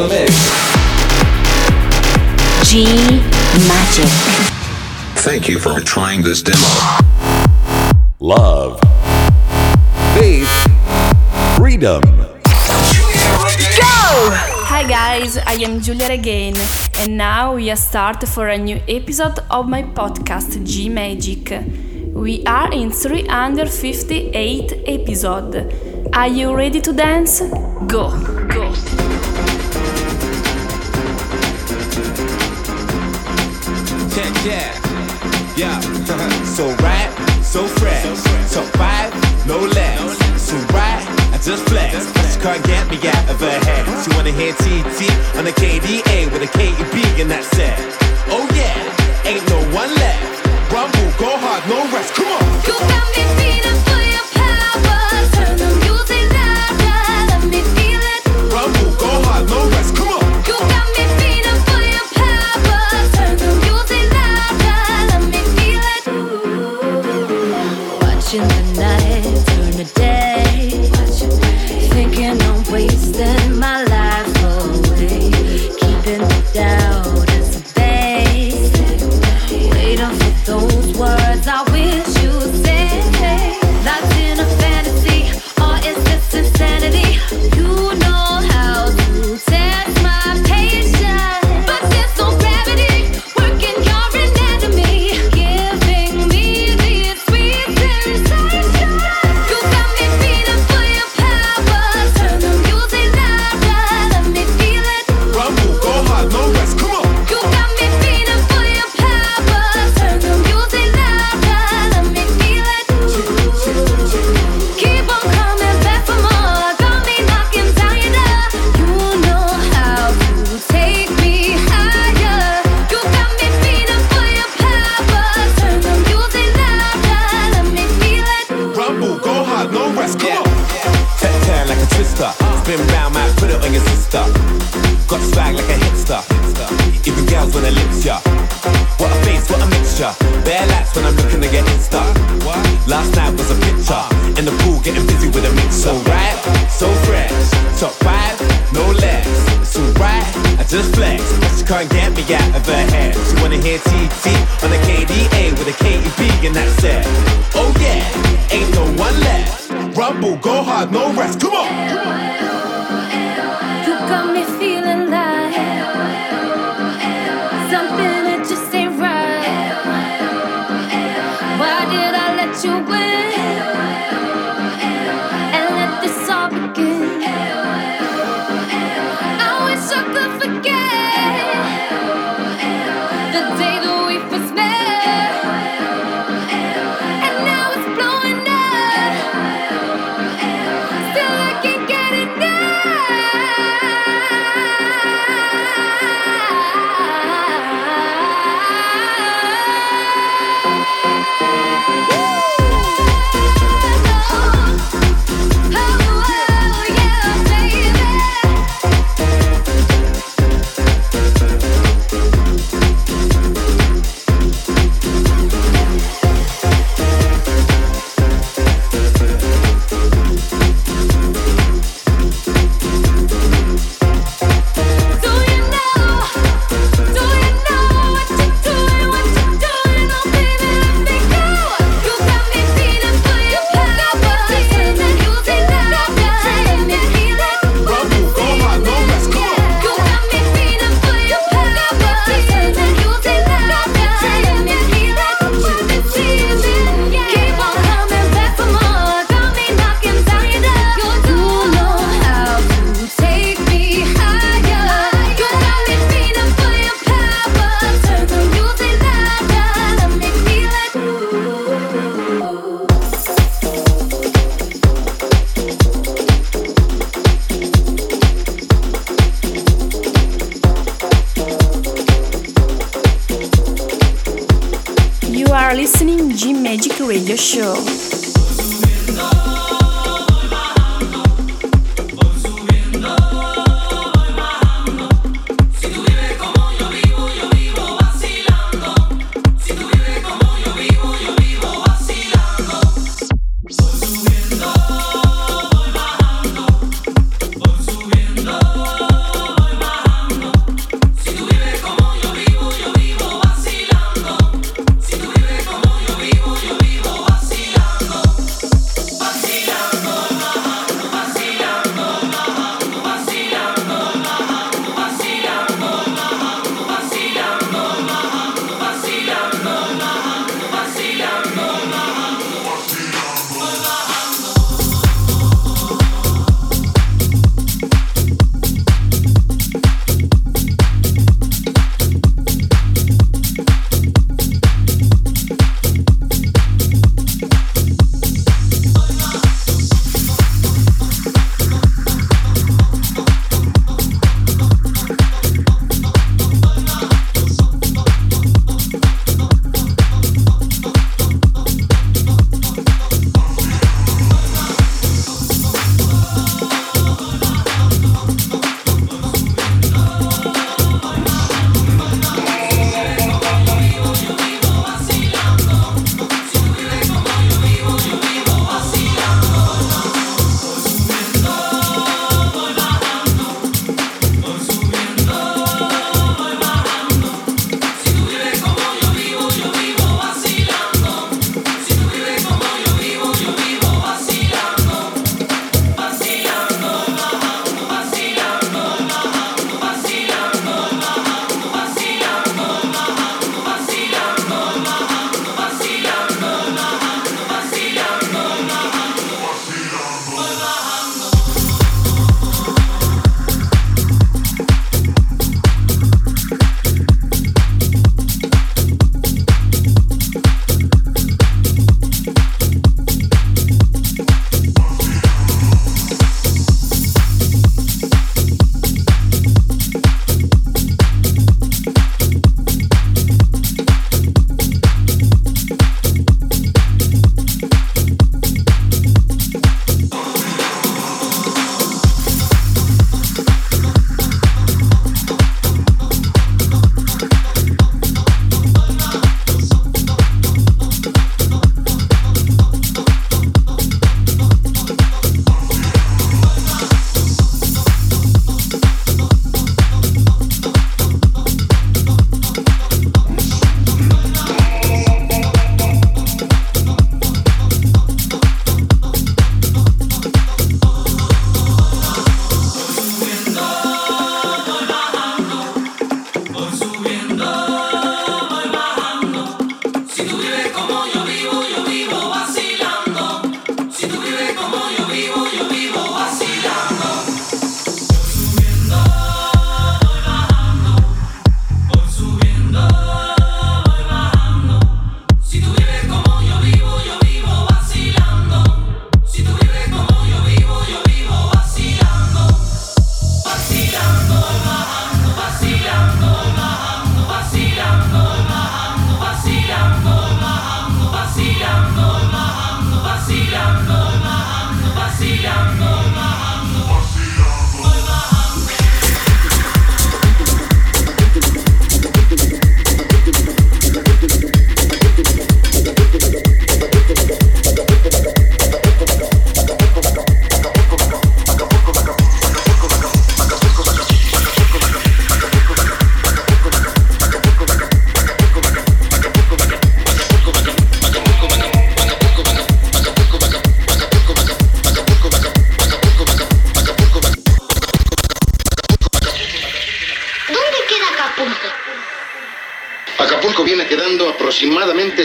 the mix. G Magic. Thank you for trying this demo. Love. Faith. Freedom. Go! Hi guys, I am Giulia Regain, and now we are start for a new episode of my podcast G Magic. We are in 358 episode. Are you ready to dance? Go! can't get me out of her head. She wanna hear TT on the KDA with a Katy B in that set? Oh yeah, ain't no one left. Rumble, go hard, no rest. Come on. You got me feeling for your power. Turn the music louder, let me feel it. Rumble, go hard, no rest. Come on. Those words are we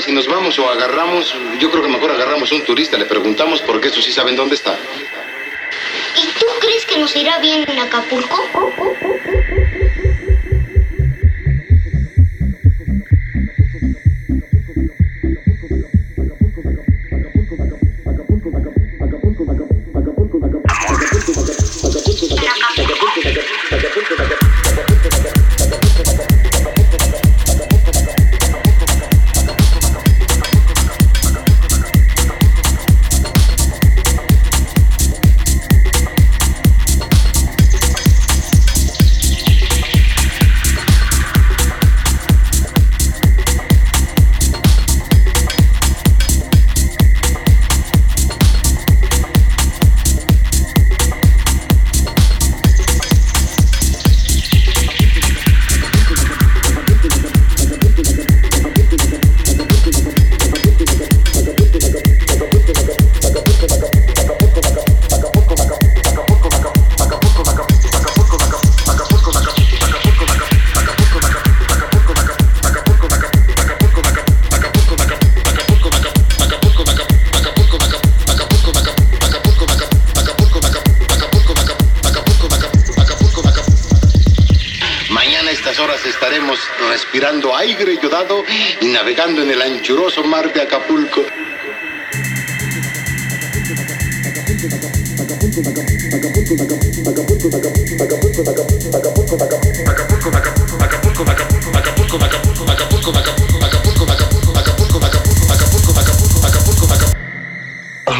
si nos vamos o agarramos, yo creo que mejor agarramos un turista, le preguntamos porque eso sí saben dónde está. ¿Y tú crees que nos irá bien en Acapulco?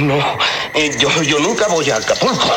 no. Eh, yo, yo nunca voy a Acapulco.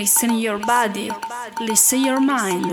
Listen your body. Listen your mind.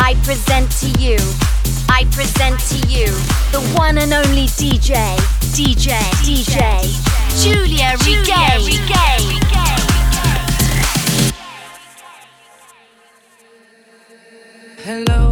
I present to you, I present to you the one and only DJ, DJ, DJ, Giulia Regain. Hello.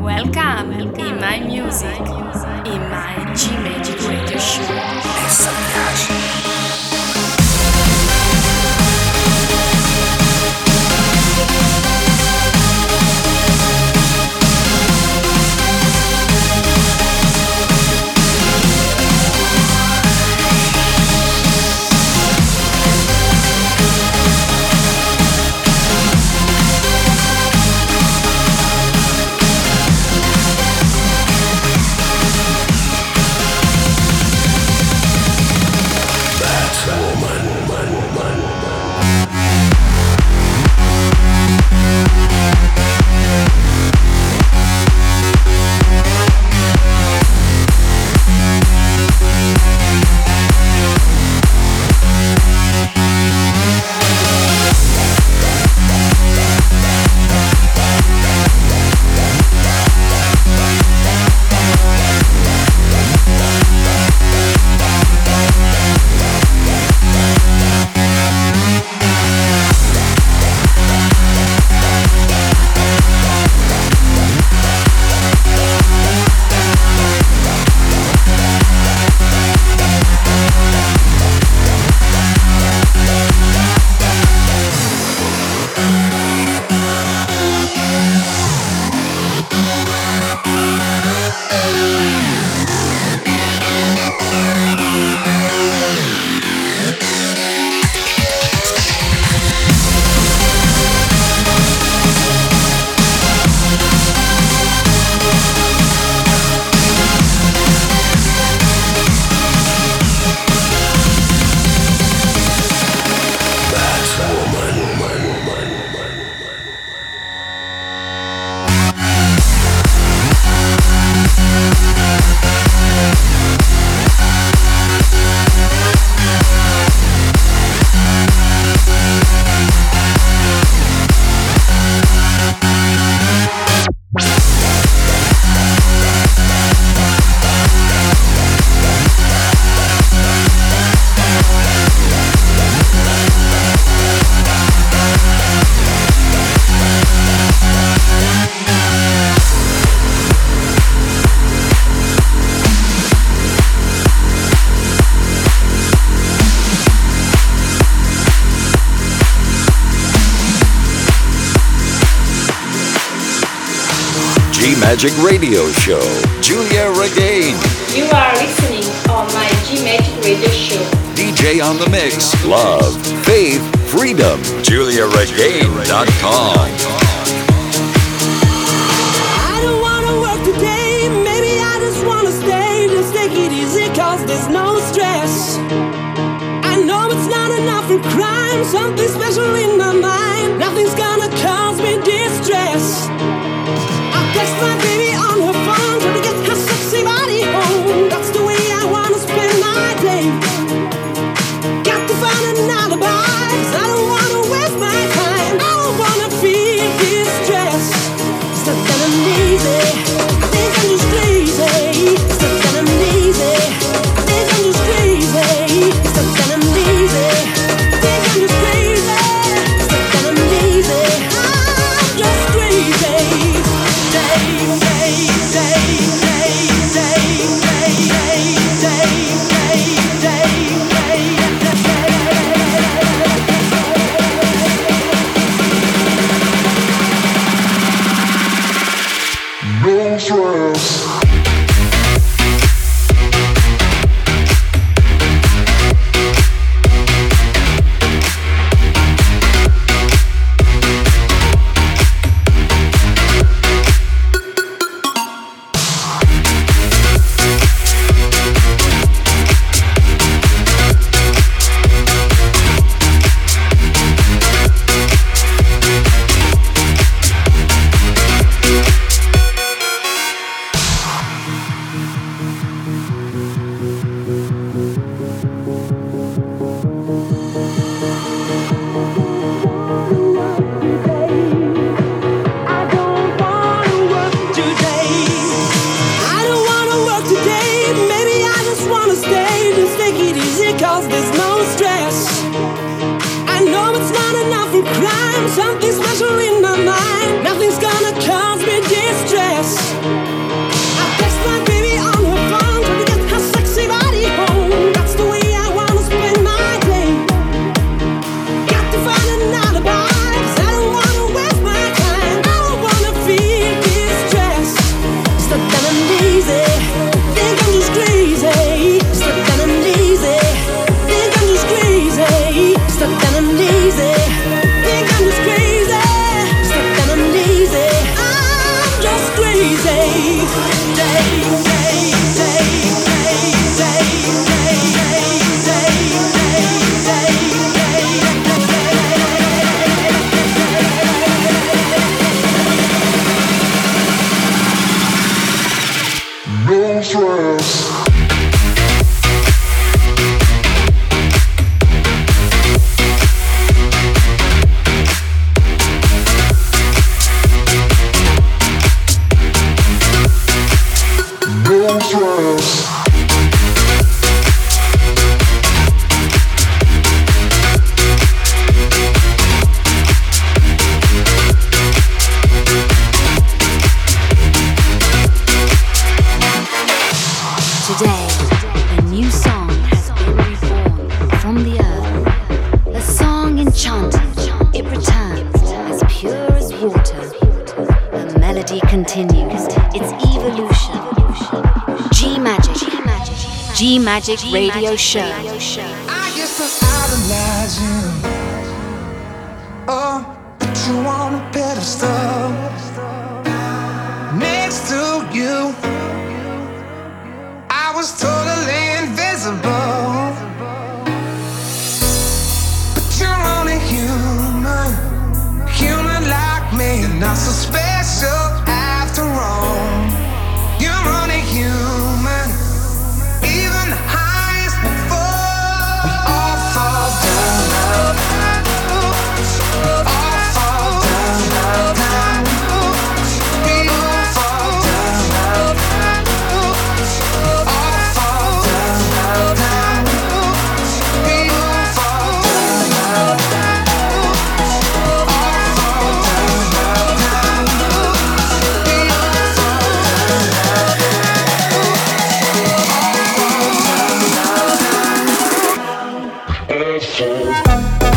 Welcome, Welcome. in my music, in my G-Magic Radio Show. Magic Radio Show, Giulia Regain. You are listening on my G Magic Radio Show. DJ on the mix, love, faith, freedom. GiuliaRegain.com. Magic Radio Show. I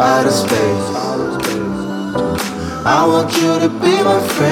outer space. I want you to be my friend.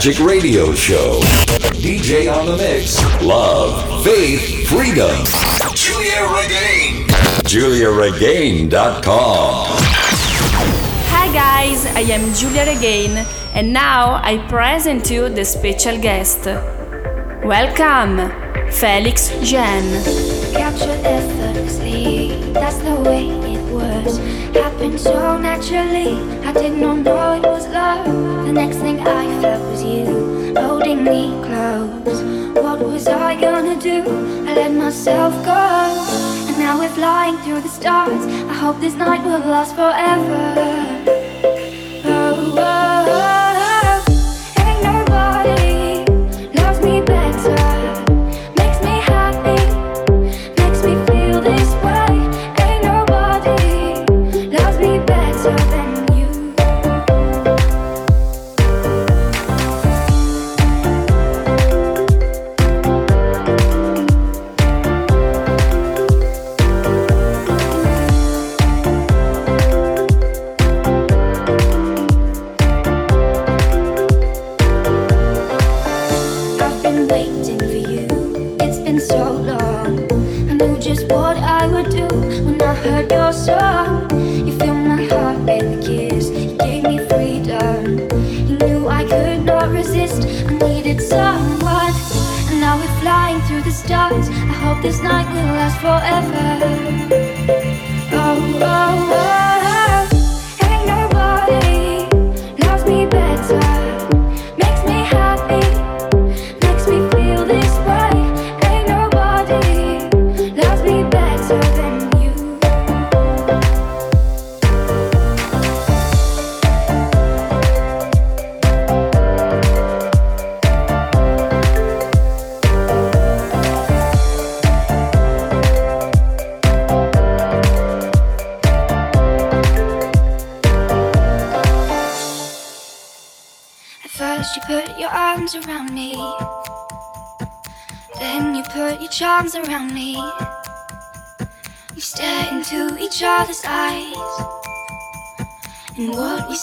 Magic Radio Show. DJ on the mix. Love, faith, freedom. Giulia Regain. GiuliaRegain.com. Hi guys, I am Giulia Regain, and now I present you the special guest. Welcome, Felix Jaehn. Capture effortlessly, that's the way it was. Happened so naturally, I did not know it the next thing I felt was you holding me close. What was I gonna do? I let myself go. And now we're flying through the stars. I hope this night will last forever.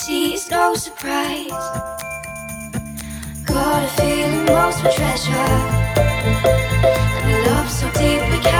sees no surprise. Got a feeling most of treasure, and a love so deep we can't.